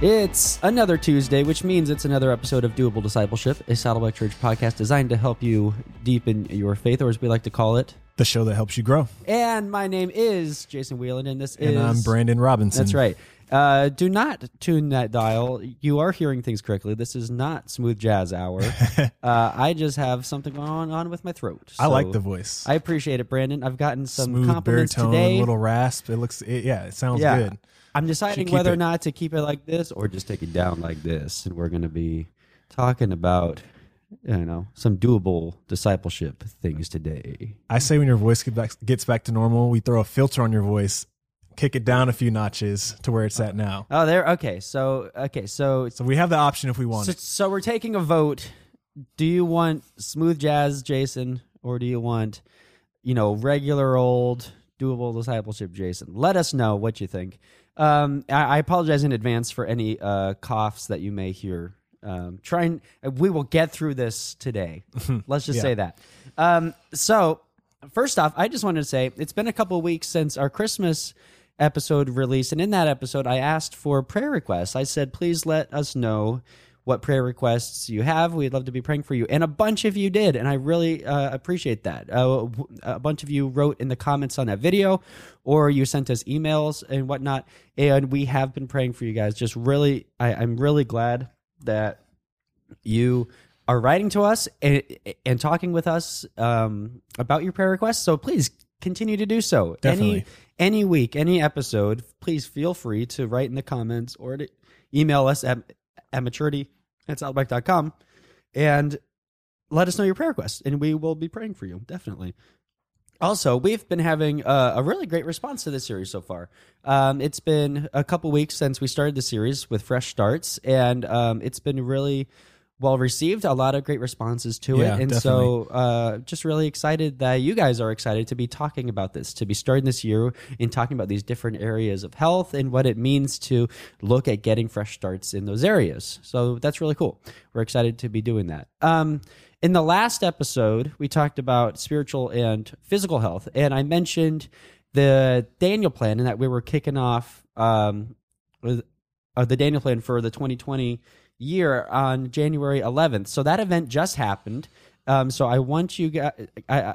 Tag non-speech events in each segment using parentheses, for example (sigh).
It's another Tuesday, which means it's another episode of Doable Discipleship, a Saddleback Church podcast designed to help you deepen your faith, or as we like to call it. The show that helps you grow. And my name is Jason Whelan, and this And is. I'm Brandon Robinson. That's right. Uh, do not tune that dial. You are hearing things correctly. This is not smooth jazz hour. (laughs) uh, I just have something going on with my throat. I like the voice. I appreciate it, Brandon. I've gotten some Smooth compliments baritone, today. little rasp. It looks, it, yeah, it sounds yeah, good. I'm deciding keep whether or not to keep it like this or just take it down like this. And we're going to be talking about, you know, some doable discipleship things today. I say when your voice gets back to normal, we throw a filter on your voice, kick it down a few notches to where it's at now. Oh, there. Okay, so okay, so So we have the option if we want so, it. so we're taking a vote. Do you want smooth jazz, Jason, or do you want, you know, regular old doable discipleship, Jason? Let us know what you think. Um, I, I apologize in advance for any uh, coughs that you may hear. Um, trying, we will get through this today. (laughs) Let's just Yeah. say that. Um, so, first off, I just wanted to say it's been a couple of weeks since our Christmas episode released, and in that episode, I asked for prayer requests. I said, please let us know what prayer requests you have. We'd love to be praying for you. And a bunch of you did, and I really uh, appreciate that. Uh, a bunch of you wrote in the comments on that video, or you sent us emails and whatnot. And we have been praying for you guys. Just really, I, I'm really glad that you are writing to us and, and talking with us um, about your prayer requests. So please continue to do so. Definitely. Any any week, any episode, please feel free to write in the comments or to email us at, at maturity at saddleback.com and let us know your prayer requests and we will be praying for you. Definitely. Also, we've been having a really great response to this series so far. Um, it's been a couple weeks since we started the series with fresh starts, and um, it's been really well received. A lot of great responses to Yeah, it, and so uh, just really excited that you guys are excited to be talking about this, to be starting this year and talking about these different areas of health and what it means to look at getting fresh starts in those areas. So that's really cool. We're excited to be doing that. Um, in the last episode, we talked about spiritual and physical health, and I mentioned the Daniel plan and that we were kicking off um, with, uh, the Daniel plan for the 2020 year on January 11th. So that event just happened. Um, so I want you guys. I, I,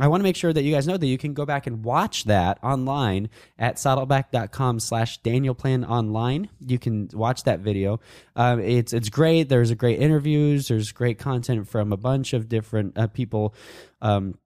I want to make sure that you guys know that you can go back and watch that online at saddleback.com slash Daniel Plan online. You can watch that video. Um, it's it's great. There's a great interviews. There's great content from a bunch of different uh, people. Um,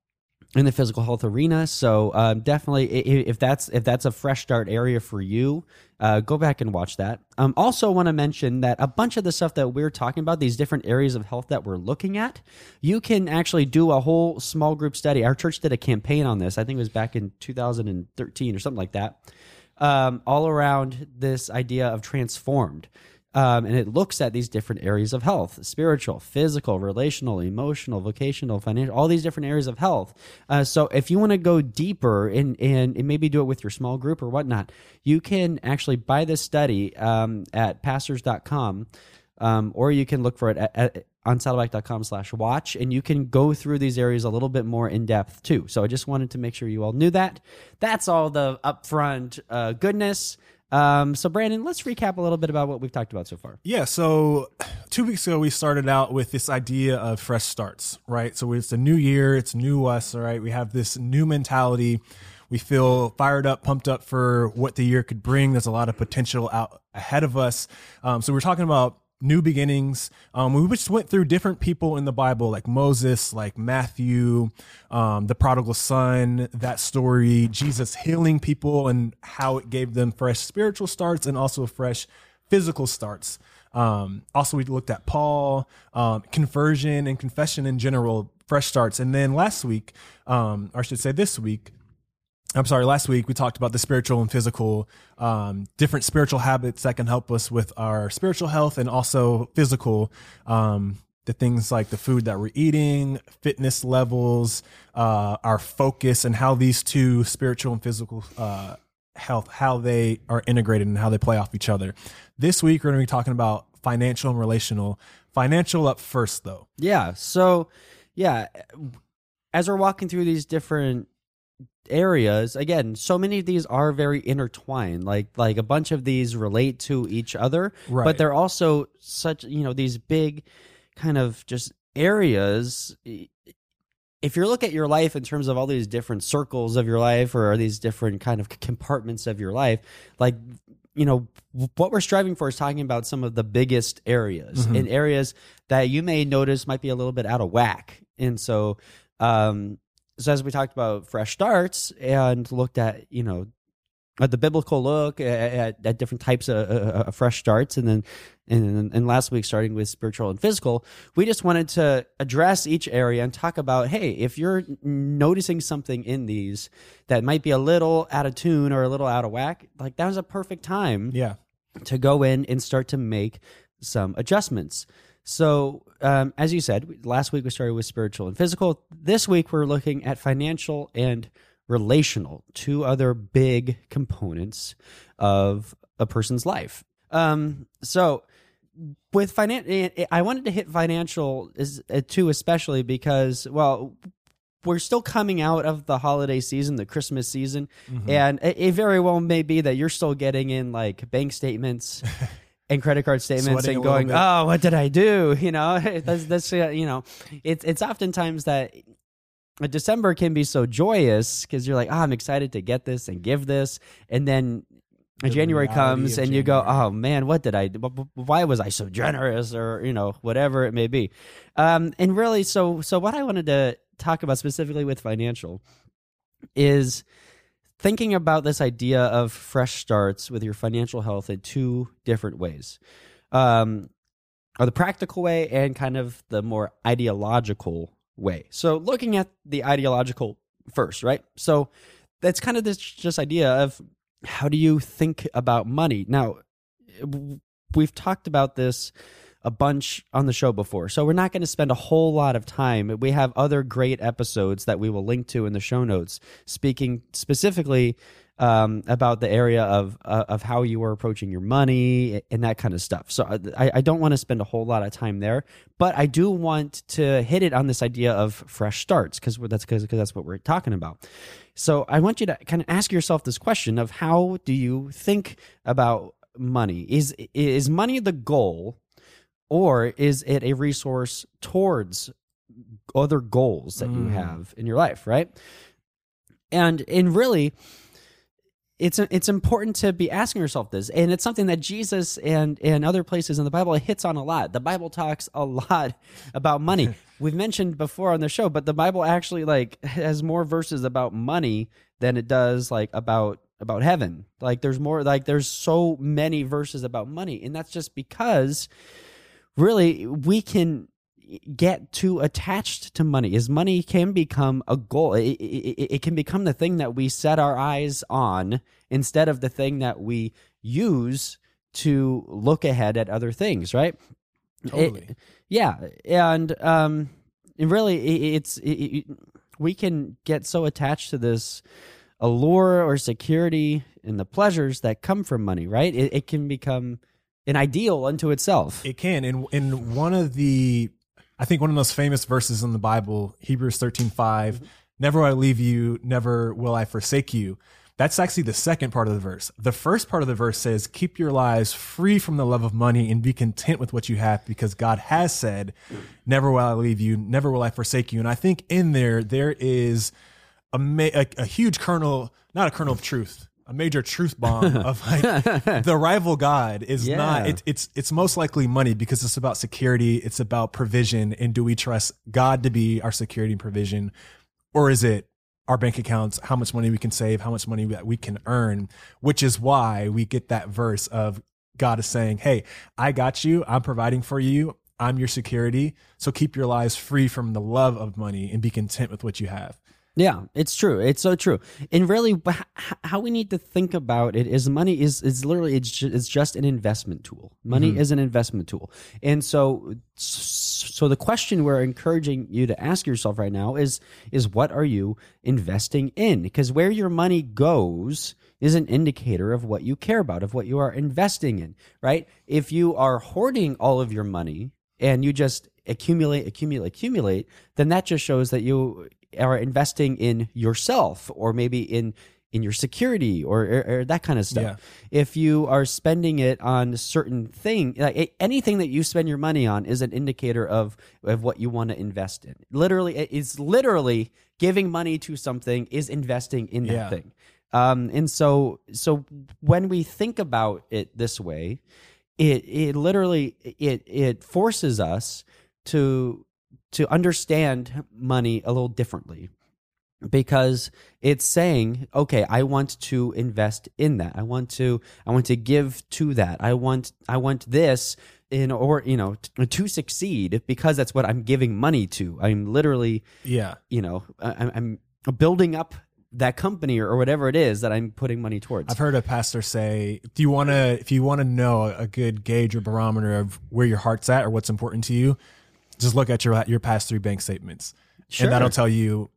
in the physical health arena. So um, definitely, if that's if that's a fresh start area for you, uh, go back and watch that. Um, also, want to mention that a bunch of the stuff that we're talking about, these different areas of health that we're looking at, you can actually do a whole small group study. Our church did a campaign on this. I think it was back in 2013 or something like that. Um, all around this idea of transformed. Um, and it looks at these different areas of health spiritual, physical, relational, emotional, vocational, financial, all these different areas of health. Uh, so, if you want to go deeper and, and, and maybe do it with your small group or whatnot, you can actually buy this study um, at pastors.com um, or you can look for it at, at, on saddleback.com slash watch and you can go through these areas a little bit more in depth too. So, I just wanted to make sure you all knew that. That's all the upfront uh, goodness. Um, so, Brandon, let's recap a little bit about what we've talked about so far. Yeah, so two weeks ago we started out with this idea of fresh starts, right? So it's a new year, it's new us, all right? We have this new mentality. We feel fired up, pumped up for what the year could bring. There's a lot of potential out ahead of us. Um, so we're talking about new beginnings. Um, we just went through different people in the Bible, like Moses, like Matthew, um, the prodigal son, that story, Jesus healing people and how it gave them fresh spiritual starts and also fresh physical starts. Um, also, we looked at Paul, um, conversion and confession in general, fresh starts. And then last week, um, or I should say this week, I'm sorry, last week we talked about the spiritual and physical, um, different spiritual habits that can help us with our spiritual health and also physical, um, the things like the food that we're eating, fitness levels, uh, our focus, and how these two spiritual and physical uh, health, how they are integrated and how they play off each other. This week we're going to be talking about financial and relational. Financial up first, though. Yeah. So, yeah, as we're walking through these different areas again so many of these are very intertwined like like a bunch of these relate to each other Right. but they're also such you know these big kind of just areas if you look at your life in terms of all these different circles of your life or these different kind of compartments of your life like you know what we're striving for is talking about some of the biggest areas Mhm. and areas that you may notice might be a little bit out of whack and so um so as we talked about fresh starts and looked at you know at the biblical look at, at, at different types of, uh, fresh starts and then and, and last week starting with spiritual and physical we just wanted to address each area and talk about hey if you're noticing something in these that might be a little out of tune or a little out of whack like that was a perfect time Yeah. to go in and start to make some adjustments. So, um, as you said, last week we started with spiritual and physical. This week we're looking at financial and relational, two other big components of a person's life. Um, so, with finan, I wanted to hit financial is uh, too, especially because, well, we're still coming out of the holiday season, the Christmas season, Mhm. and it, it very well may be that you're still getting in like bank statements (laughs) and credit card statements Sweating and going, "Oh, what did I do?" (laughs) You know, (laughs) that's that's uh, you know, it's it's oftentimes that December can be so joyous because you're like, "Oh, I'm excited to get this and give this," and then. The January comes and you go, oh man, what did I? do? Wh- wh- Why was I so generous, or you know, whatever it may be. Um, and really, so so what I wanted to talk about specifically with financial is thinking about this idea of fresh starts with your financial health in two different ways. Um, or the practical way and kind of the more ideological way. So looking at the ideological first right? So that's kind of this just idea of how do you think about money? Now we've talked about this a bunch on the show before. So we're not going to spend a whole lot of time. We have other great episodes that we will link to in the show notes, speaking specifically um, about the area of uh, of how you are approaching your money and that kind of stuff. So I, I don't want to spend a whole lot of time there, but I do want to hit it on this idea of fresh starts because that's because that's what we're talking about. So I want you to kind of ask yourself this question of how do you think about money? Is is money the goal? Or is it a resource towards other goals that you Mm. have in your life right? And and really it's it's important to be asking yourself this and it's something that jesus and and other places in the bible hits on a lot. The bible talks a lot (laughs) about money. (laughs) We've mentioned before on the show but the bible actually like has more verses about money than it does like about about heaven. Like there's more like there's so many verses about money and that's just because really we can get too attached to money. As money can become a goal. It, it, it can become the thing that we set our eyes on instead of the thing that we use to look ahead at other things right? It- Totally. yeah and um and really it, it's it, it, we can get so attached to this allure or security and the pleasures that come from money right? It, it can become an ideal unto itself It can. In in one of the I think one of the most famous verses in the Bible, Hebrews thirteen five, mm-hmm. never will I leave you, never will I forsake you. That's actually the second part of the verse. The first part of the verse says, Keep your lives free from the love of money and be content with what you have, because God has said, Never will I leave you, never will I forsake you. And I think in there there is a a, a huge kernel, not a kernel of truth, a major truth bomb (laughs) of like the rival God is not. It, it's it's most likely money because it's about security. It's about provision, and do we trust God to be our security and provision, or is it our bank accounts, how much money we can save, how much money that we can earn? Which is why we get that verse of God is saying, "Hey, I got you. I'm providing for you." I'm your security. So keep your lives free from the love of money and be content with what you have. Yeah, it's true. It's so true. And really, how we need to think about it is money is is literally it's just, it's just an investment tool. Money mm-hmm. is an investment tool, and so so the question we're encouraging you to ask yourself right now is is what are you investing in? Because where your money goes is an indicator of what you care about, of what you are investing in. Right? If you are hoarding all of your money and you just accumulate, accumulate, accumulate, then that just shows that you are investing in yourself or maybe in in your security or, or, or that kind of stuff. Yeah. If you are spending it on certain thing, like anything that you spend your money on is an indicator of of what you want to invest in. Literally, it is literally giving money to something is investing in that Yeah. thing. Um, and so so when we think about it this way, it it literally it it forces us to to understand money a little differently because it's saying okay i want to invest in that i want to i want to give to that i want i want this in or you know t- to succeed because that's what i'm giving money to i'm literally Yeah. you know I- i'm, building up that company or, or whatever it is that i'm putting money towards I've heard a pastor say, "Do you want to? If you want to know a good gauge or barometer of where your heart's at or what's important to you, just look at your your past three bank statements, Sure. and that'll tell you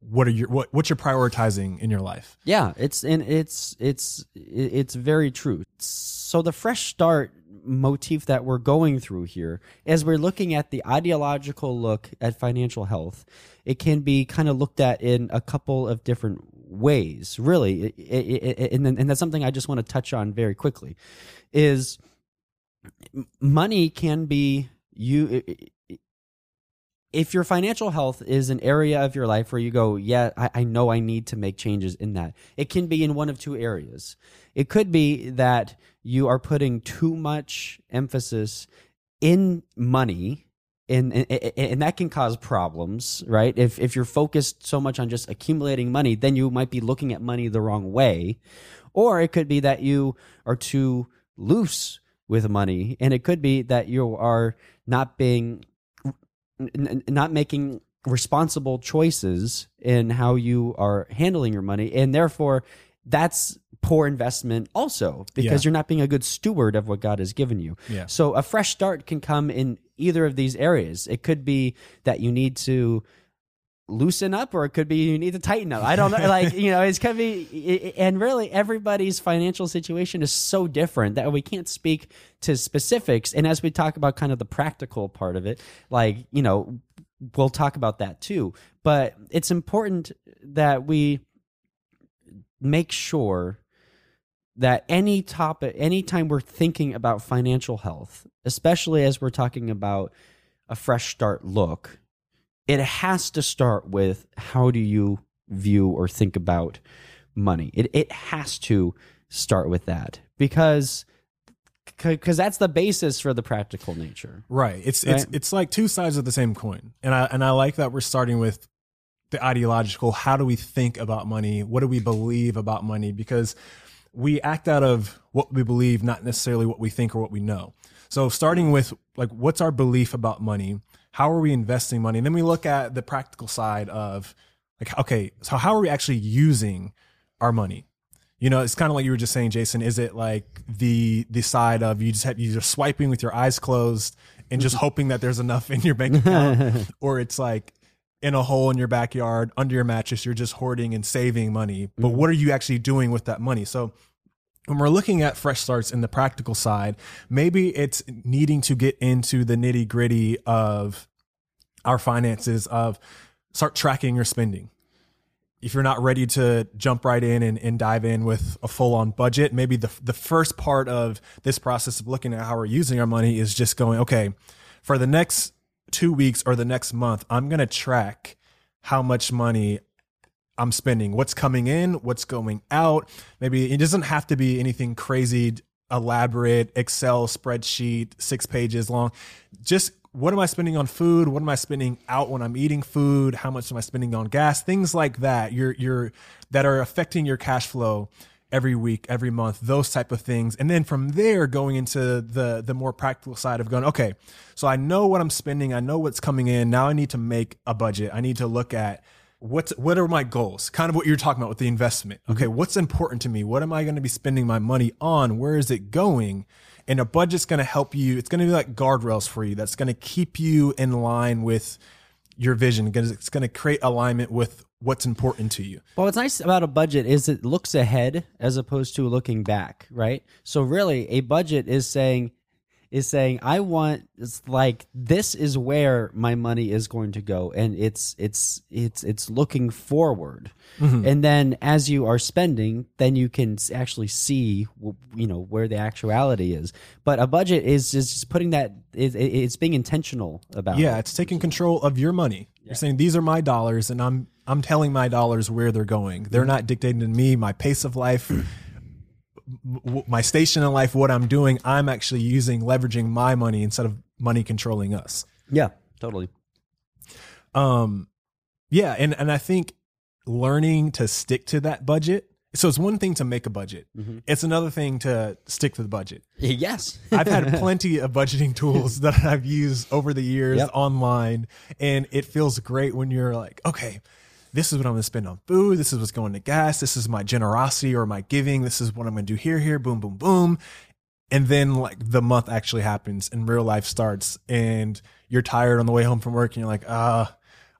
what are your what what you're prioritizing in your life." Yeah, it's and it's it's it's very true. So the fresh start motif that we're going through here as we're looking at the ideological look at financial health, it can be kind of looked at in a couple of different ways. Really, and and that's something I just want to touch on very quickly. Is money can be you if your financial health is an area of your life where you go, yeah, I, I know I need to make changes in that, it can be in one of two areas. It could be that you are putting too much emphasis in money. And, and, and that can cause problems, right? If, if you're focused so much on just accumulating money, then you might be looking at money the wrong way. Or it could be that you are too loose with money. And it could be that you are not being n- not making responsible choices in how you are handling your money and therefore that's poor investment also because Yeah. you're not being a good steward of what God has given you. Yeah. So a fresh start can come in either of these areas. It could be that you need to loosen up or it could be you need to tighten up. I don't know like you know it's could be and really everybody's financial situation is so different that we can't speak to specifics and as we talk about kind of the practical part of it like you know we'll talk about that too. But it's important that we make sure that any topic anytime we're thinking about financial health, especially as we're talking about a fresh start look, it has to start with how do you view or think about money. It it has to start with that because because that's the basis for the practical nature. Right. It's it's it's like two sides of the same coin. And I and I like that we're starting with the ideological. How do we think about money? What do we believe about money? Because we act out of what we believe, not necessarily what we think or what we know. So starting with like what's our belief about money? How are we investing money? And then we look at the practical side of like okay, so how are we actually using our money? You know, it's kind of like you were just saying, Jason. Is it like the the side of you just have you just swiping with your eyes closed and just mm-hmm. hoping that there's enough in your bank account, (laughs) or it's like in a hole in your backyard under your mattress, you're just hoarding and saving money. But mm-hmm. what are you actually doing with that money? So when we're looking at fresh starts in the practical side, maybe it's needing to get into the nitty gritty of our finances of start tracking your spending. If you're not ready to jump right in and, and dive in with a full on budget, maybe the, the first part of this process of looking at how we're using our money is just going, okay, for the next two weeks or the next month, I'm going to track how much money I'm spending, what's coming in, what's going out. Maybe it doesn't have to be anything crazy, elaborate Excel spreadsheet, six pages long. Just what am I spending on food? What am I spending out when I'm eating food? How much am I spending on gas? Things like that. You're you're that are affecting your cash flow every week, every month, those type of things. And then from there going into the the more practical side of going, okay, so I know what I'm spending, I know what's coming in. Now I need to make a budget. I need to look at what's what are my goals? Kind of what you're talking about with the investment. Mm-hmm. Okay, what's important to me? What am I going to be spending my money on? Where is it going? And a budget's going to help you. It's going to be like guardrails for you. That's going to keep you in line with your vision because it's going to create alignment with what's important to you. Well, what's nice about a budget is it looks ahead as opposed to looking back, right? So really, a budget is saying is saying I want it's like this is where my money is going to go and it's it's it's it's looking forward. Mm-hmm. And then as you are spending, then you can actually see you know where the actuality is. But a budget is just just putting that it, it- it's being intentional about Yeah, it. it's taking control of your money. You're saying these are my dollars, and I'm I'm telling my dollars where they're going. They're mm-hmm. not dictating to me my pace of life, my station in life, what I'm doing. I'm actually using leveraging my money instead of money controlling us. Yeah, totally. Um, yeah, and and I think learning to stick to that budget. So it's one thing to make a budget. It's another thing to stick to the budget. (laughs) Yes. I've had (laughs) plenty of budgeting tools that I've used over the years Yep. online, and it feels great when you're like, okay, this is what I'm going to spend on food. This is what's going to gas. This is my generosity or my giving. This is what I'm going to do here, here, boom, boom, boom. And then like the month actually happens and real life starts, and you're tired on the way home from work, and you're like, uh,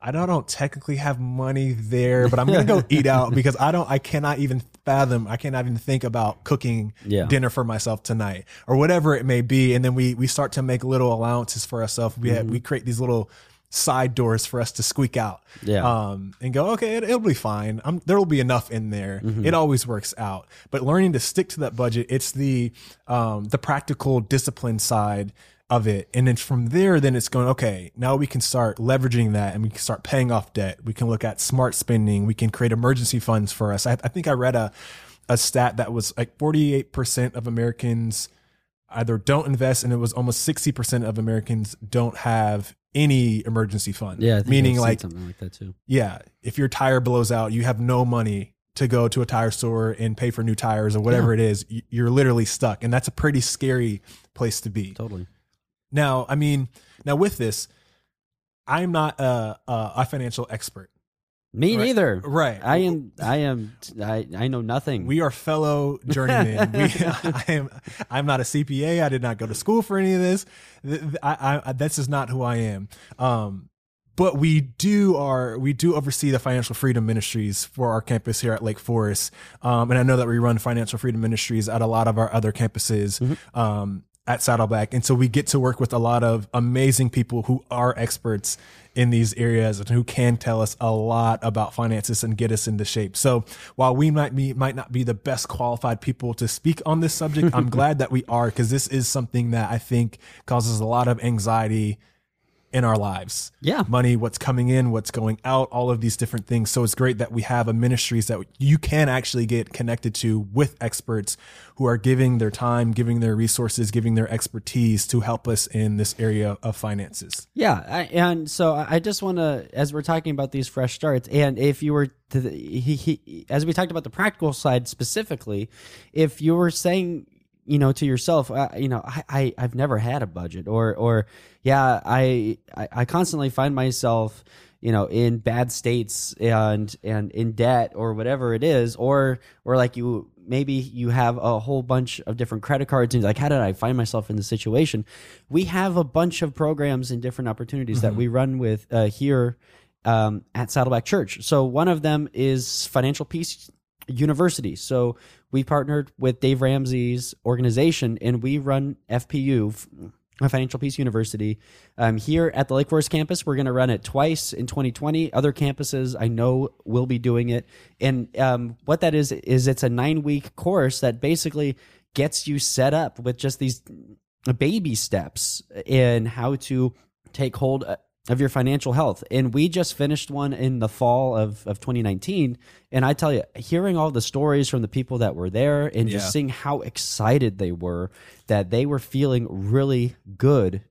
I don't, I don't technically have money there, but I'm gonna go (laughs) eat out because I don't, I cannot even fathom, I cannot even think about cooking Yeah. dinner for myself tonight or whatever it may be. And then we we start to make little allowances for ourselves. We have, we create these little side doors for us to squeak out. Yeah. Um, and go, okay, it, it'll be fine. Um, there will be enough in there. It always works out. But learning to stick to that budget, it's the um the practical discipline side of it. And then from there, then it's going, okay, now we can start leveraging that and we can start paying off debt. We can look at smart spending. We can create emergency funds for us. I, I think I read a, a stat that was like 48% of Americans either don't invest and it was almost 60% of Americans don't have any emergency fund. Yeah, meaning like, something like that too. yeah, if your tire blows out, you have no money to go to a tire store and pay for new tires or whatever it is. You're literally stuck. And that's a pretty scary place to be. Totally. Now, I mean, now with this, I'm not a, a financial expert. Me Right. neither. Right. I am. I am. I. I know nothing. We are fellow journeymen. (laughs) we, (laughs) I am. I'm not a CPA. I did not go to school for any of this. Th- th- I, I, this is not who I am. Um, but we do are we do oversee the financial freedom ministries for our campus here at Lake Forest, um, and I know that we run financial freedom ministries at a lot of our other campuses. Um, at Saddleback. And so we get to work with a lot of amazing people who are experts in these areas and who can tell us a lot about finances and get us into shape. So while we might be, might not be the best qualified people to speak on this subject, I'm (laughs) glad that we are because this is something that I think causes a lot of anxiety in our lives. Yeah. Money, what's coming in, what's going out, all of these different things. So it's great that we have a ministries that you can actually get connected to with experts who are giving their time, giving their resources, giving their expertise to help us in this area of finances. Yeah, I, and so I just want to, as we're talking about these fresh starts, and if you were to, the, he, he, as we talked about the practical side specifically, if you were saying, you know, to yourself, uh, you know, I, I, I've never had a budget, or, or, yeah, I, I, I constantly find myself, you know, in bad states and and in debt or whatever it is, or, or like you maybe you have a whole bunch of different credit cards and like how did i find myself in this situation? We have a bunch of programs and different opportunities that we run with uh, here um, at saddleback church. So one of them is financial peace university. So we partnered with dave ramsey's organization and we run fpu f- Financial Peace University. Um, here at the Lake Forest campus, we're going to run it twice in 2020. Other campuses I know will be doing it. And um, what that is, is it's a nine week course that basically gets you set up with just these baby steps in how to take hold of your financial health. And we just finished one in the fall of, of 2019. And I tell you, hearing all the stories from the people that were there and Yeah. just seeing how excited they were that they were feeling really good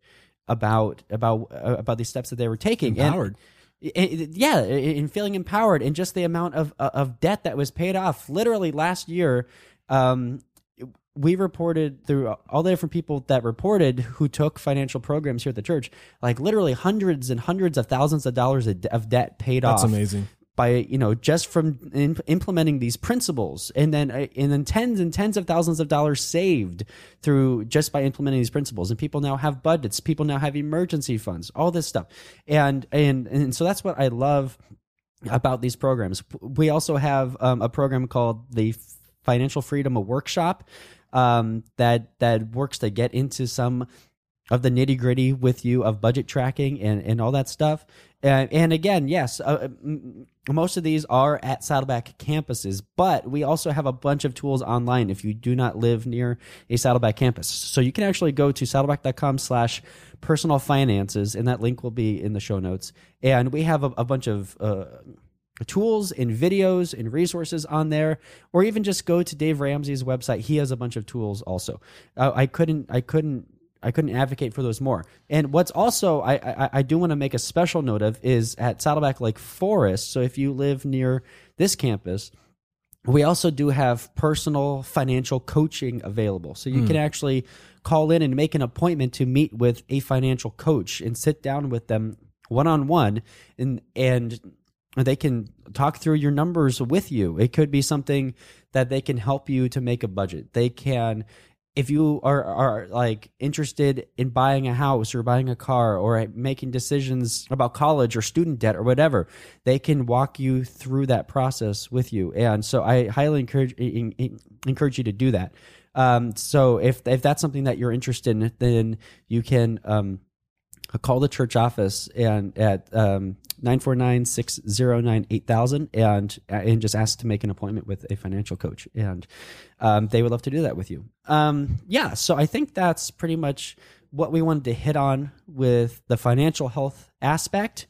about about uh, about these steps that they were taking And- Empowered. I- I- yeah, and feeling empowered, and just the amount of uh, of debt that was paid off. Literally last year, um, we reported through all the different people that reported who took financial programs here at the church, like literally hundreds and hundreds of thousands of dollars of debt paid That's off That's amazing. by you know just from in, implementing these principles. And then uh, and then tens and tens of thousands of dollars saved through just by implementing these principles. And people now have budgets. People now have emergency funds all this stuff. And and and so that's what i love about these programs. We also have um, a program called the financial freedom workshop um, that that works to get into some of the nitty gritty with you of budget tracking and, and all that stuff. And, and again, yes, uh, most of these are at Saddleback campuses, but we also have a bunch of tools online if you do not live near a Saddleback campus. So you can actually go to saddleback.com slash personal finances, and that link will be in the show notes. And we have a, a bunch of uh, tools and videos and resources on there or even just go to dave ramsey's website he has a bunch of tools also uh, i couldn't i couldn't I couldn't advocate for those more. And what's also I I, I do want to make a special note of is at Saddleback Lake Forest. So if you live near this campus, we also do have personal financial coaching available. So you mm. can actually call in and make an appointment to meet with a financial coach and sit down with them one on one and and they can talk through your numbers with you. It could be something that they can help you to make a budget. They can if you are are like interested in buying a house or buying a car or making decisions about college or student debt or whatever, they can walk you through that process with you. And so I highly encourage encourage you to do that. Um, so if if that's something that you're interested in, then you can um, call the church office and at um, 949-609-8000 and and just ask to make an appointment with a financial coach. And um, they would love to do that with you. Um, yeah so i think that's pretty much what we wanted to hit on with the financial health aspect.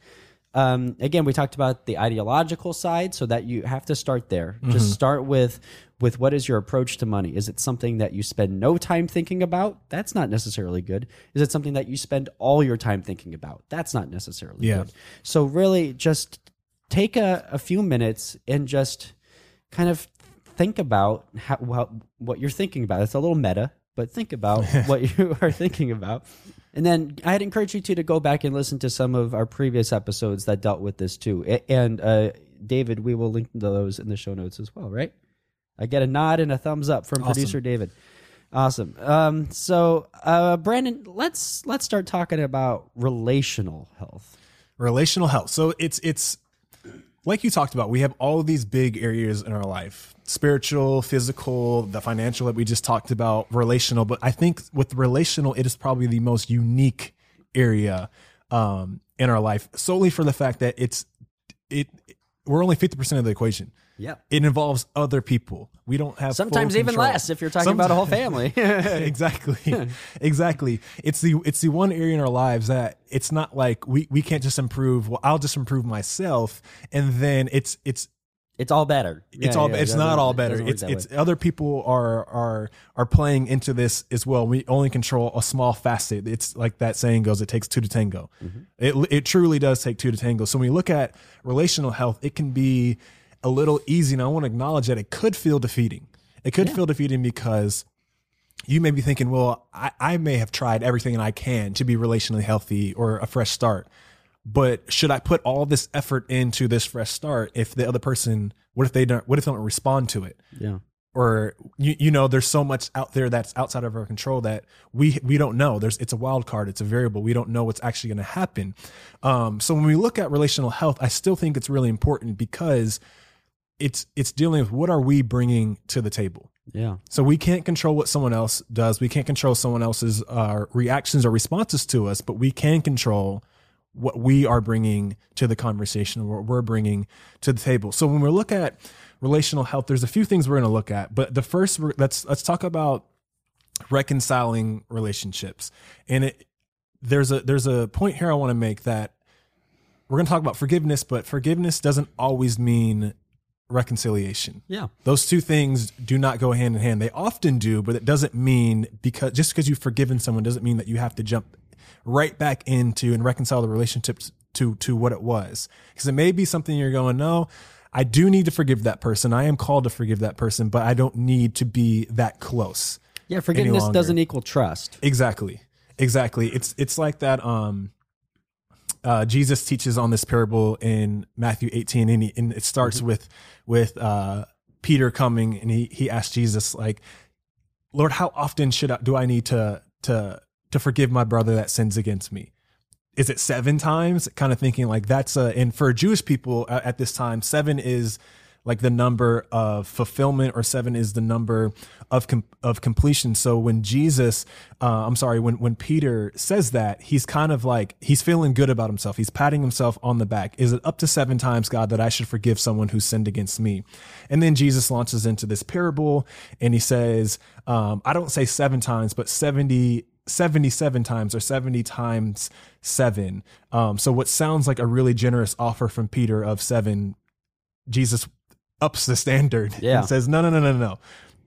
Um, again we talked about the ideological side so that you have to start there. Mm-hmm. just start with with what is your approach to money? Is it something that you spend no time thinking about? That's not necessarily good. Is it something that you spend all your time thinking about? That's not necessarily yeah. good. So really just take a, a few minutes and just kind of think about how, what, what you're thinking about. It's a little meta, but think about (laughs) what you are thinking about. And then I'd encourage you to, to go back and listen to some of our previous episodes that dealt with this too. And uh, David, we will link those in the show notes as well, right? I get a nod and a thumbs up from awesome. producer David. Awesome. Um, so, uh, Brandon, let's let's start talking about relational health. Relational health. So it's it's like you talked about. We have all these big areas in our life: spiritual, physical, the financial that we just talked about, relational. But I think with relational, it is probably the most unique area um, in our life, solely for the fact that it's it. We're only fifty percent of the equation. Yeah. It involves other people. We don't have sometimes even less if you're talking sometimes, about a whole family. (laughs) exactly. (laughs) exactly. It's the it's the one area in our lives that it's not like we we can't just improve. Well, I'll just improve myself and then it's it's it's all better. It's yeah, all. Yeah, it's it not all better. It it's it's way. other people are are are playing into this as well. We only control a small facet. It's like that saying goes. It takes two to tango. Mm-hmm. It it truly does take two to tango. So when we look at relational health, it can be a little easy. And I want to acknowledge that it could feel defeating. It could yeah. feel defeating because you may be thinking, well, I, I may have tried everything I can to be relationally healthy or a fresh start. But should I put all this effort into this fresh start if the other person, what if they don't, what if they don't respond to it? Yeah or you, you know there's so much out there that's outside of our control that we we don't know there's it's a wild card it's a variable we don't know what's actually going to happen um, so when we look at relational health i still think it's really important because it's it's dealing with what are we bringing to the table yeah so we can't control what someone else does we can't control someone else's uh, reactions or responses to us but we can control what we are bringing to the conversation or what we're bringing to the table so when we look at relational health, there's a few things we're going to look at. But the first, let's let's talk about reconciling relationships. And it there's a there's a point here I want to make that we're going to talk about forgiveness, but forgiveness doesn't always mean reconciliation. Yeah. Those two things do not go hand in hand. They often do, but it doesn't mean because just because you've forgiven someone doesn't mean that you have to jump right back into and reconcile the relationship to to what it was. Because it may be something you're going, no, I do need to forgive that person. I am called to forgive that person, but I don't need to be that close. Yeah, forgiveness doesn't equal trust. Exactly. Exactly. It's it's like that um uh, Jesus teaches on this parable in Matthew 18 and, he, and it starts mm-hmm. with with uh, Peter coming and he he asks Jesus like Lord how often should I do I need to to to forgive my brother that sins against me is it seven times? Kind of thinking like that's a, and for Jewish people at this time, seven is like the number of fulfillment, or seven is the number of com- of completion. So when Jesus, uh, I'm sorry, when when Peter says that, he's kind of like he's feeling good about himself. He's patting himself on the back. Is it up to seven times, God, that I should forgive someone who sinned against me? And then Jesus launches into this parable, and he says, um, I don't say seven times, but seventy 77 times or 70 times seven. Um, so what sounds like a really generous offer from Peter of seven, Jesus ups the standard Yeah. and says, no, no, no, no, no.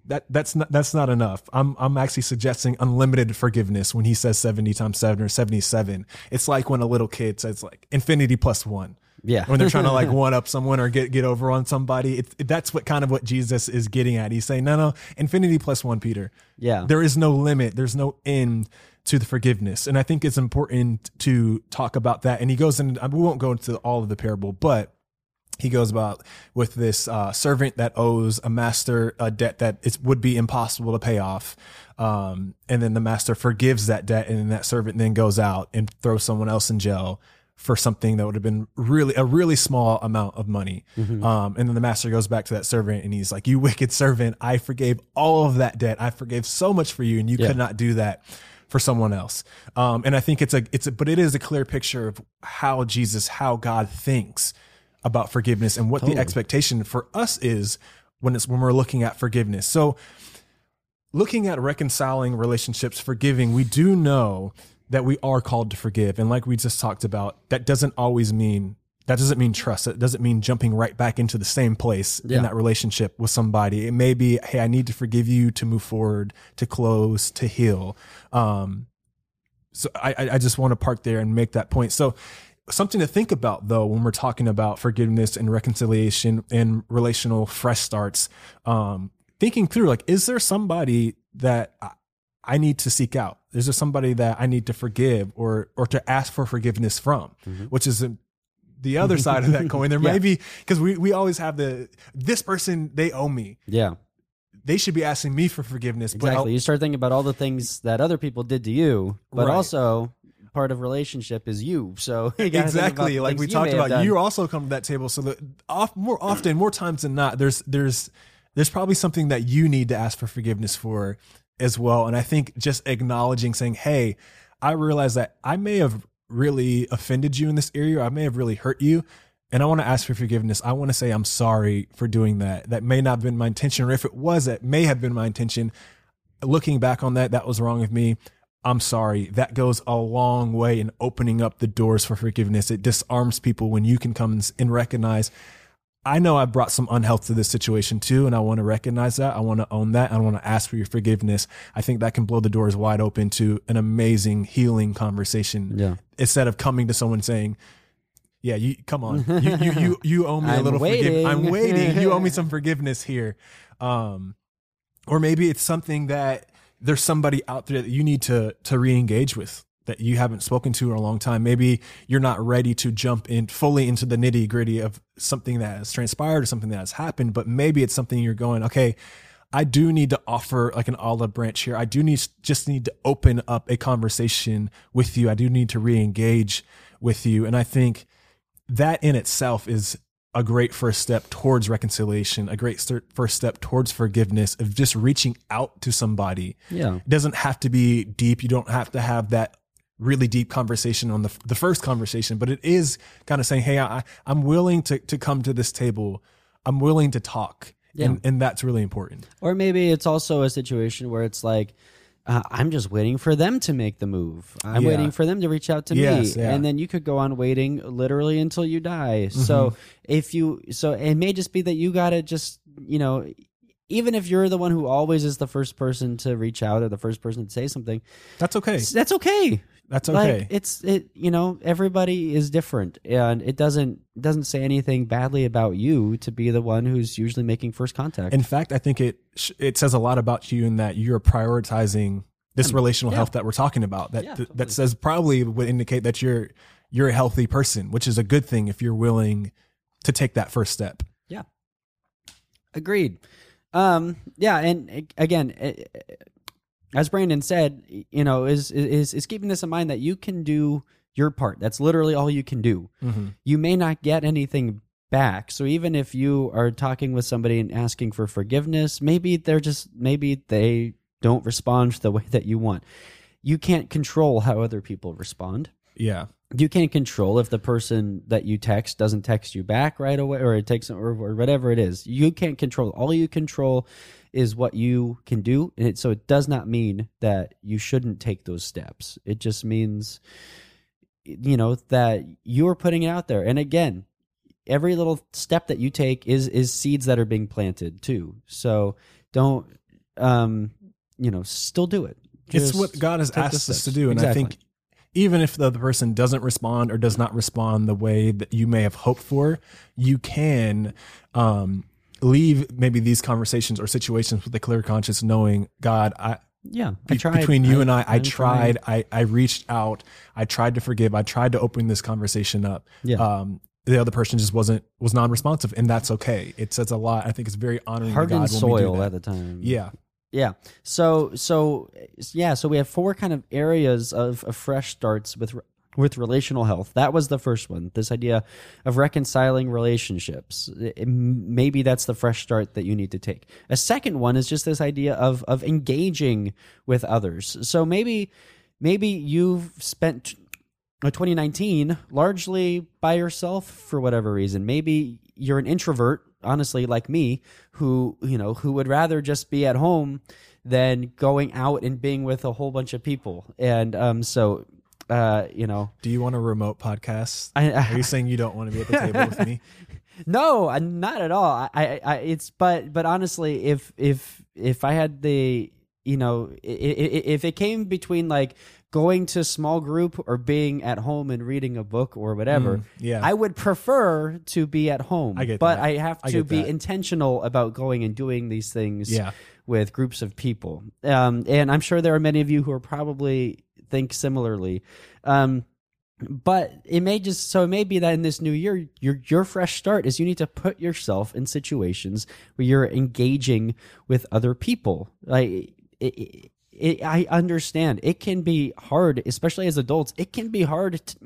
That that's not that's not enough. I'm I'm actually suggesting unlimited forgiveness when he says 70 times seven or 77. It's like when a little kid says like infinity plus one Yeah. when they're trying to like (laughs) one up someone or get get over on somebody. It's that's what kind of what Jesus is getting at. He's saying, no, no, infinity plus one, Peter. Yeah. there is no limit. There's no end to the forgiveness, and I think it's important to talk about that. And he goes in. We won't go into all of the parable, but he goes about with this uh, servant that owes a master a debt that it would be impossible to pay off. Um, and then the master forgives that debt, and then that servant then goes out and throws someone else in jail for something that would have been really a really small amount of money. Um, and then the master goes back to that servant and he's like, "You wicked servant! I forgave all of that debt. I forgave so much for you, and you Yeah. could not do that." For someone else, um, and I think it's a it's a, but it is a clear picture of how Jesus, how God thinks about forgiveness and what the expectation for us is when it's when we're looking at forgiveness. So looking at reconciling relationships, forgiving, we do know that we are called to forgive. And like we just talked about, that doesn't always mean that doesn't mean trust. It doesn't mean jumping right back into the same place Yeah. in that relationship with somebody. It may be, hey, I need to forgive you to move forward, to close, to heal. Um, so I, I I just want to park there and make that point. So something to think about though when we're talking about forgiveness and reconciliation and relational fresh starts um thinking through like is there somebody that I- I need to seek out is there somebody that I need to forgive or or to ask for forgiveness from which is a, the other (laughs) side of that coin there Yeah. may be because we we always have the this person they owe me yeah. they should be asking me for forgiveness but Exactly. You start thinking about all the things that other people did to you, but Right. also part of relationship is you. So (laughs) you gotta think about exactly. like we talked about you also come to that table so that off, more often more times than not there's there's there's probably something that you need to ask for forgiveness for as well. And i think just acknowledging saying hey i realize that i may have really offended you in this area i may have really hurt you and i want to ask for forgiveness. I want to say i'm sorry for doing that. That may not have been my intention or if it was it may have been my intention. Looking back on that, that was wrong of me. I'm sorry. That goes a long way in opening up the doors for forgiveness. It disarms people when you can come and recognize, I know I brought some unhealth to this situation too, and I want to recognize that. I want to own that. I want to ask for your forgiveness. I think that can blow the doors wide open to an amazing healing conversation. Yeah. Instead of coming to someone saying, yeah, you come on. You you you, (laughs) you owe me a little forgiveness. I'm waiting. waiting. You owe me (laughs) some forgiveness here. Um, or maybe it's something that there's somebody out there that you need to to re-engage with that you haven't spoken to in a long time. Maybe you're not ready to jump in fully into the nitty gritty of something that has transpired or something that has happened, but maybe it's something you're going, okay, I do need to offer like an olive branch here. I do need just need to open up a conversation with you. I do need to re-engage with you. And I think that in itself is a great first step towards reconciliation, a great st- first step towards forgiveness of just reaching out to somebody. Yeah. It doesn't have to be deep. You don't have to have that really deep conversation on the, the first conversation, but it is kind of saying, Hey, I, I'm willing to, to come to this table. I'm willing to talk. And, and that's really important. Or maybe it's also a situation where it's like, uh, I'm just waiting for them to make the move. I'm Yeah. waiting for them to reach out to Yes, me, yeah. and then you could go on waiting literally until you die. Mm-hmm. So if you, so it may just be that you gotta just, you know, even if you're the one who always is the first person to reach out or the first person to say something, That's okay. that's okay. That's okay. Like it's it you know everybody is different and it doesn't doesn't say anything badly about you to be the one who's usually making first contact. In fact, I think it it says a lot about you in that you're prioritizing this relational health that we're talking about. That Yeah, totally. that says probably would indicate that you're you're a healthy person, which is a good thing if you're willing to take that first step. Yeah. Agreed. Um, yeah, and again, as Brandon said, you know, is is is keeping this in mind that you can do your part. That's literally all you can do. Mm-hmm. You may not get anything back. So even if you are talking with somebody and asking for forgiveness, maybe they're just maybe they don't respond the way that you want. You can't control how other people respond. Yeah. You can't control if the person that you text doesn't text you back right away or it takes or, or whatever it is. You can't control. All you control is what you can do. And it, so it does not mean that you shouldn't take those steps. It just means you know that you're putting it out there. And again, every little step that you take is is seeds that are being planted too. So don't um you know, still do it. it's what God has asked us to do. And Exactly. I think even if the other person doesn't respond or does not respond the way that you may have hoped for, you can um, leave maybe these conversations or situations with a clear conscience, knowing God, I, yeah, I be- between you and I, I I'm tried, I, I reached out, I tried to forgive, I tried to open this conversation up. Yeah. Um, the other person just wasn't was non-responsive, and that's okay. It says a lot. I think it's very honoring to hardened God when we do soil at the time. Yeah, Yeah. So so yeah, so we have four kind of areas of, of fresh starts with with relational health. That was the first one. This idea of reconciling relationships. It- maybe that's the fresh start that you need to take. A second one is just this idea of of engaging with others. So maybe maybe you've spent uh, 2019 largely by yourself for whatever reason. Maybe you're an introvert, honestly, like me, who you know who would rather just be at home than going out and being with a whole bunch of people. And um, so uh, you know, Do you want a remote podcast? I, Are you saying you don't want to be at the table with me? (laughs) No, not at all. I, I, I it's but but honestly, if if if I had the you know i- i- if it came between like going to small group or being at home and reading a book or whatever, Mm, yeah. I would prefer to be at home. I get but that. I have to get be that. intentional about going and doing these things Yeah. with groups of people. Um, and I'm sure there are many of you who are probably think similarly. Um, but it may just so it may be that in this new year your your fresh start is you need to put yourself in situations where you're engaging with other people like it, it, it, i understand it can be hard especially as adults it can be hard to,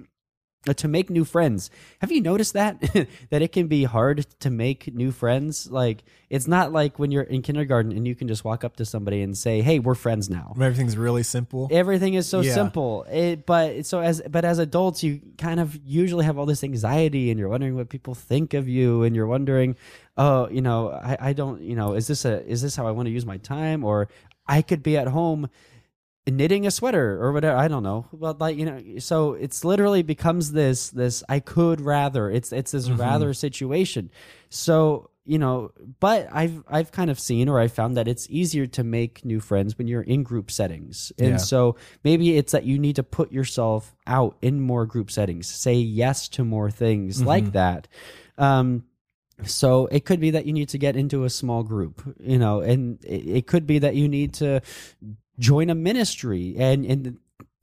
Uh, to make new friends. Have you noticed that? (laughs) That it can be hard to make new friends? Like it's not like when you're in kindergarten and you can just walk up to somebody and say hey we're friends now. Everything's really simple. everything is so Yeah. simple. It, but so as but as adults you kind of usually have all this anxiety and you're wondering what people think of you and you're wondering oh you know i, I don't you know is this a is this how i want to use my time? Or i could be at home knitting a sweater or whatever i don't know but like you know so it's literally becomes this this i could rather it's it's this Mm-hmm. rather situation so you know but i've i've kind of seen or i found that it's easier to make new friends when you're in group settings and Yeah. so maybe it's that you need to put yourself out in more group settings say yes to more things Mm-hmm. like that um so it could be that you need to get into a small group you know and it, it could be that you need to join a ministry and and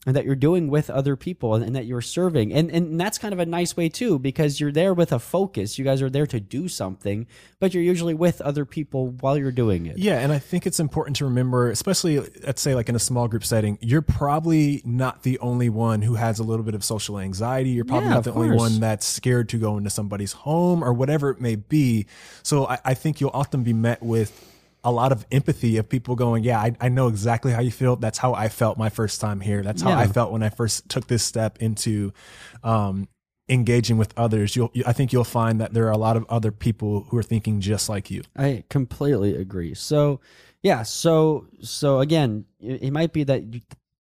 and that you're doing with other people and, and that you're serving and and that's kind of a nice way too because you're there with a focus you guys are there to do something but you're usually with other people while you're doing it Yeah, and I think it's important to remember, especially let's say like in a small group setting, you're probably not the only one who has a little bit of social anxiety. You're probably Yeah, not the of only one that's scared to go into somebody's home or whatever it may be. So I, I think you'll often be met with a lot of empathy of people going, Yeah, I, I know exactly how you feel. That's how I felt my first time here. That's how Yeah. I felt when I first took this step into um engaging with others you'll i think you'll find that there are a lot of other people who are thinking just like you I completely agree. So, yeah. So, so again, it, might be that you,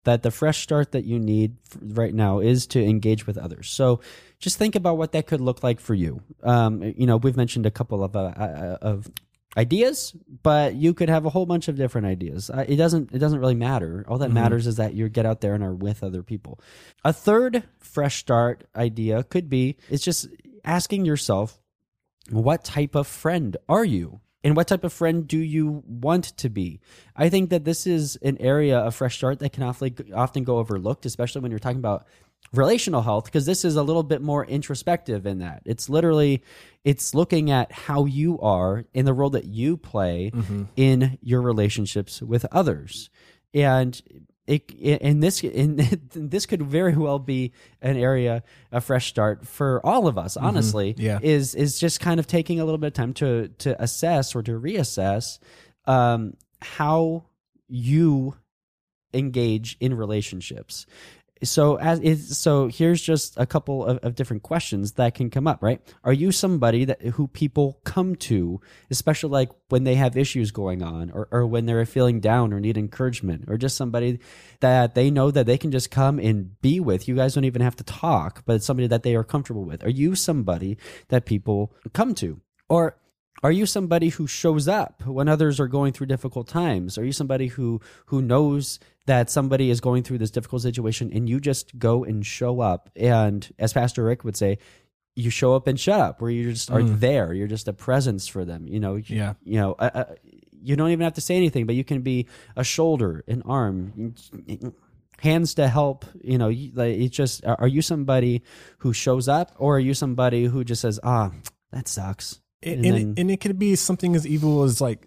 that the fresh start that you need right now is to engage with others. So, just think about what that could look like for you. Um, you know, we've mentioned a couple of uh, uh, of ideas, but you could have a whole bunch of different ideas. Uh, it doesn't it doesn't really matter. All that matters is that you get out there and are with other people. A third fresh start idea could be it's just asking yourself what type of friend are you? And what type of friend do you want to be? I think that this is an area of fresh start that can often, often go overlooked, especially when you're talking about relational health, because this is a little bit more introspective in that. It's literally, it's looking at how you are in the role that you play in your relationships with others. And it, in this in (laughs) this could very well be an area a fresh start for all of us honestly Yeah. is is just kind of taking a little bit of time to to assess or to reassess um how you engage in relationships so as is so here's just a couple of, of different questions that can come up right? Are you somebody that who people come to especially like when they have issues going on or, or when they're feeling down or need encouragement or just somebody that they know that they can just come and be with? You guys don't even have to talk but it's somebody that they are comfortable with. Are you somebody that people come to? Or are you somebody who shows up when others are going through difficult times? Are you somebody who who knows that somebody is going through this difficult situation and you just go and show up and as Pastor Rick would say, you show up and shut up where you just are there. You're just a presence for them. You know, you, Yeah. you know, uh, uh, you don't even have to say anything, but you can be a shoulder, an arm, hands to help. You know, like it's just. Are you somebody who shows up, or are you somebody who just says, "Ah, that sucks"? and, And and, then- it, and it could be something as evil as like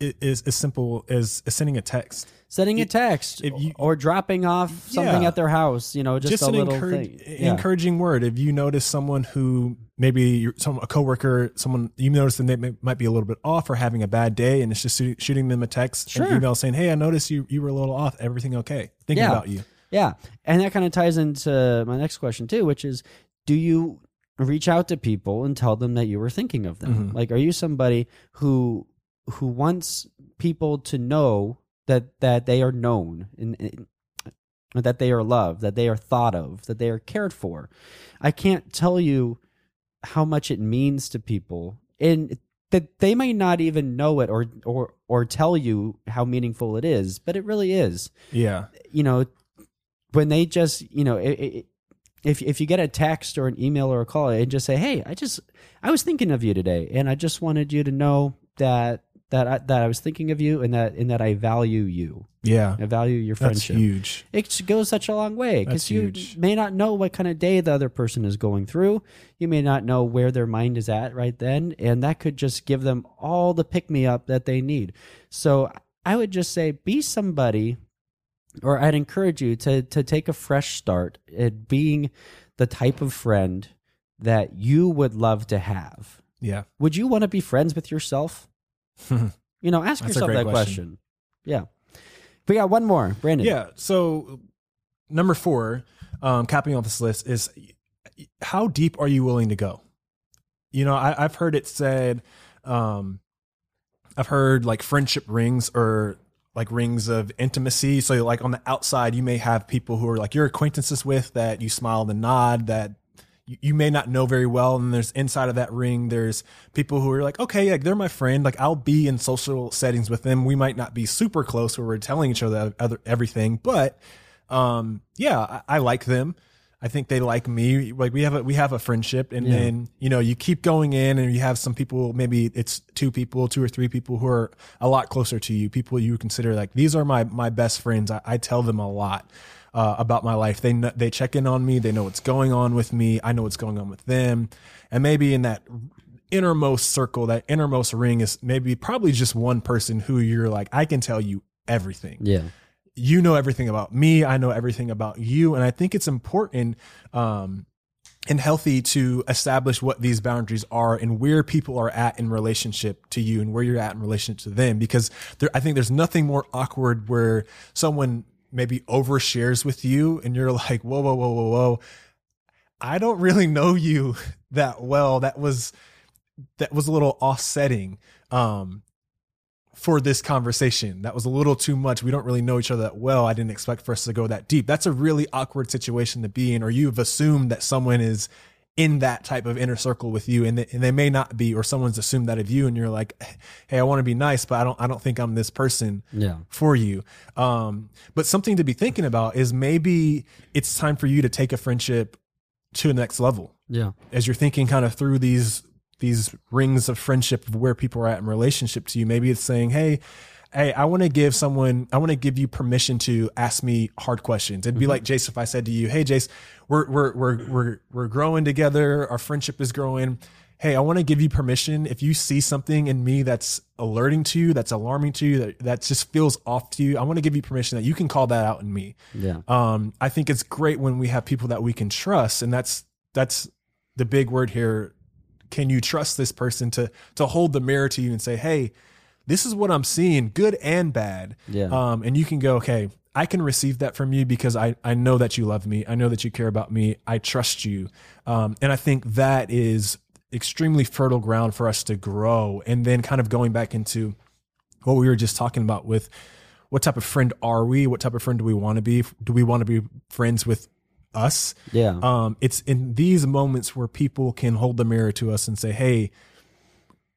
is as simple as, sending a text sending a text if you- or dropping off something Yeah. at their house you know just, just, a little encourage, thing Yeah. encouraging word if you notice someone who maybe you're some a coworker someone you notice that they may, might be a little bit off or having a bad day and it's just shoo- shooting them a text Sure. an email saying hey i noticed you you were a little off everything okay thinking Yeah. about you yeah and that kind of ties into my next question too which is do you reach out to people and tell them that you were thinking of them Mhm. like are you somebody who who wants people to know that that they are known and, and that they are loved that they are thought of that they are cared for. I can't tell you how much it means to people and that they may not even know it or or or tell you how meaningful it is but it really is. Yeah. You know when they just you know it, it, if if you get a text or an email or a call and just say hey i just i was thinking of you today and i just wanted you to know that that I, that i was thinking of you and that and that i value you yeah i value your that's friendship huge it goes such a long way because you huge. may not know what kind of day the other person is going through. You may not know where their mind is at right then, and that could just give them all the pick me up that they need. So I would just say be somebody, or I'd encourage you to to take a fresh start at being the type of friend that you would love to have. yeah Would you want to be friends with yourself? (laughs) You know, ask yourself that question. question. Yeah. We got one more, Brandon. Yeah. So number four, um, capping off this list is how deep are you willing to go? You know, I, I've heard it said, um, I've heard like friendship rings or like rings of intimacy. So like on the outside, you may have people who are like your acquaintances with that you smile and nod that you, you may not know very well. And there's inside of that ring, there's people who are like, okay, like they're my friend. Like I'll be in social settings with them. We might not be super close where we're telling each other other everything, but um, yeah, I, I like them. I think they like me. Like we have a we have a friendship, and Yeah. then you know you keep going in, and you have some people. Maybe it's two people, two or three people who are a lot closer to you. People you consider like these are my my best friends. I, I tell them a lot uh, about my life. They kn- they check in on me. They know what's going on with me. I know what's going on with them, and maybe in that innermost circle, that innermost ring is maybe probably just one person who you're like I can tell you everything Yeah. you know everything about me i know everything about you and i think it's important um and healthy to establish what these boundaries are and where people are at in relationship to you and where you're at in relationship to them because there i think there's nothing more awkward where someone maybe overshares with you and you're like whoa whoa whoa whoa whoa i don't really know you (laughs) that well that was that was a little offsetting um for this conversation. That was a little too much. We don't really know each other that well. I didn't expect for us to go that deep. That's a really awkward situation to be in, or you've assumed that someone is in that type of inner circle with you and they, and they may not be, or someone's assumed that of you. And you're like, Hey, I want to be nice, but I don't, I don't think I'm this person Yeah. for you. Um, but something to be thinking about is maybe it's time for you to take a friendship to the next level Yeah. as you're thinking kind of through these these rings of friendship of where people are at in relationship to you maybe it's saying hey hey, I want to give someone, I want to give you permission to ask me hard questions. It'd be like Jace if I said to you, hey, Jace, we're we're we're we're we're growing together. Our friendship is growing. Hey, I want to give you permission if you see something in me that's alerting to you, that's alarming to you, that, that just feels off to you. I want to give you permission that you can call that out in me. Yeah. Um, I think it's great when we have people that we can trust, and that's that's the big word here. Can you trust this person to to hold the mirror to you and say, "Hey, this is what I'm seeing, good and bad." Yeah. Um, and you can go, "Okay, I can receive that from you because I I know that you love me. I know that you care about me. I trust you." Um, and I think that is extremely fertile ground for us to grow. And then kind of going back into what we were just talking about with what type of friend are we? What type of friend do we want to be? Do we want to be friends with us? Yeah. Um, it's in these moments where people can hold the mirror to us and say, "Hey,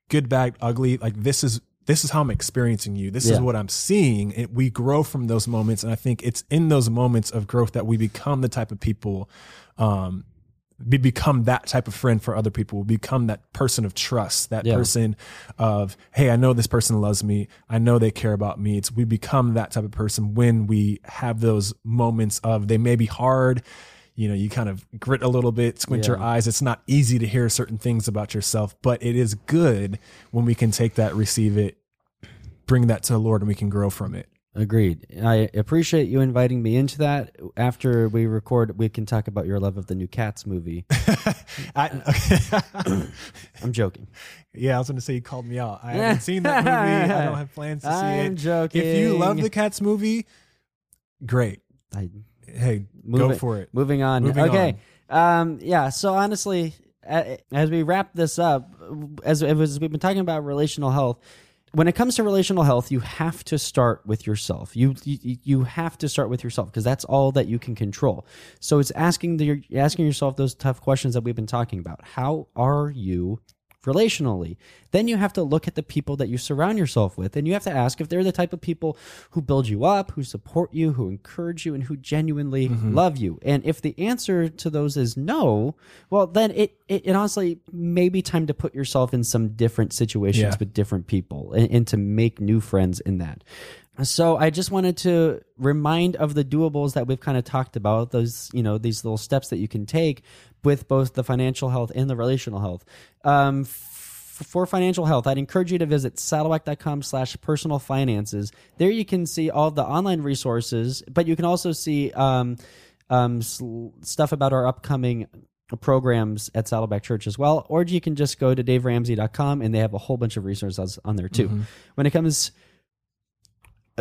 good, bad, ugly. Like this is this is how I'm experiencing you. This is what I'm seeing." It, we grow from those moments, and I think it's in those moments of growth that we become the type of people. Um, we become that type of friend for other people. We become that person of trust, that Yeah. person of, hey, I know this person loves me. I know they care about me. It's we become that type of person when we have those moments of they may be hard. You know, you kind of grit a little bit, squint your eyes. It's not easy to hear certain things about yourself, but it is good when we can take that, receive it, bring that to the Lord, and we can grow from it. Agreed. I appreciate you inviting me into that. After we record, we can talk about your love of the new Cats movie. (laughs) I, (coughs) I'm joking. Yeah, I was going to say you called me out. I haven't seen that movie. I don't have plans to see (laughs) it. I'm joking. If you love the Cats movie, great. I, Hey, go Moving- for it. Moving on. Moving okay. Um, yeah. So honestly, as we wrap this up, as, as we've been talking about relational health, when it comes to relational health, you have to start with yourself. You you, you have to start with yourself because that's all that you can control. So it's asking the asking yourself those tough questions that we've been talking about. How are you relationally? Then you have to look at the people that you surround yourself with, and you have to ask if they're the type of people who build you up, who support you, who encourage you, and who genuinely mm-hmm. love you. And if the answer to those is no, well, then it, it, it honestly may be time to put yourself in some different situations Yeah. with different people and, and to make new friends in that. So I just wanted to remind of the doables that we've kind of talked about, those, you know, these little steps that you can take with both the financial health and the relational health. Um, f- for financial health, I'd encourage you to visit saddleback.com slash personal finances. There you can see all the online resources, but you can also see um, um, stuff about our upcoming programs at Saddleback Church as well. Or you can just go to daveramsey.com and they have a whole bunch of resources on there too. When it comes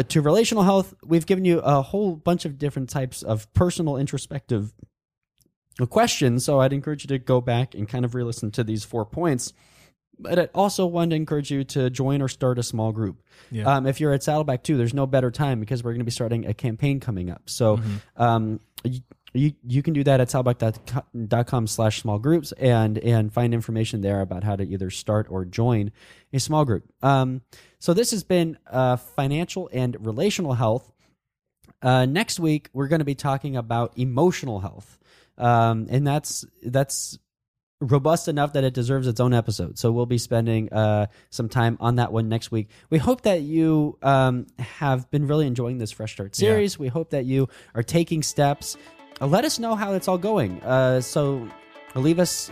to relational health, we've given you a whole bunch of different types of personal introspective questions. So I'd encourage you to go back and kind of re listen to these four points. But I also want to encourage you to join or start a small group. Yeah. Um, if you're at Saddleback too, there's no better time because we're going to be starting a campaign coming up. So um, you, you can do that at saddleback.com slash small groups and and find information there about how to either start or join a small group. Um, so this has been uh, financial and relational health. Uh, next week we're going to be talking about emotional health, um, and that's that's robust enough that it deserves its own episode. So we'll be spending uh, some time on that one next week. We hope that you um, have been really enjoying this Fresh Start series. We hope that you are taking steps. Uh, let us know how it's all going. Uh, so leave us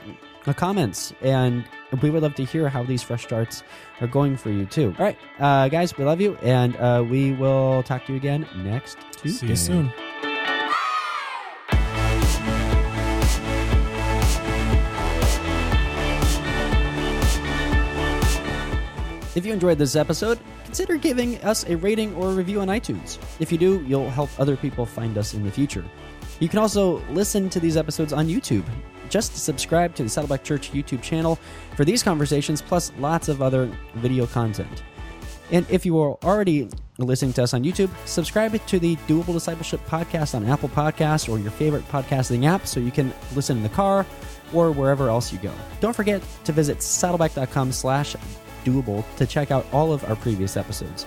comments, and we would love to hear how these fresh starts are going for you too. All right, uh, guys, we love you, and uh, we will talk to you again next Tuesday. See you soon. If you enjoyed this episode, consider giving us a rating or a review on iTunes. If you do, you'll help other people find us in the future. You can also listen to these episodes on YouTube. Just subscribe to the Saddleback Church YouTube channel for these conversations, plus lots of other video content. And if you are already listening to us on YouTube, subscribe to the Doable Discipleship podcast on Apple Podcasts or your favorite podcasting app so you can listen in the car or wherever else you go. Don't forget to visit saddleback.com slash doable to check out all of our previous episodes.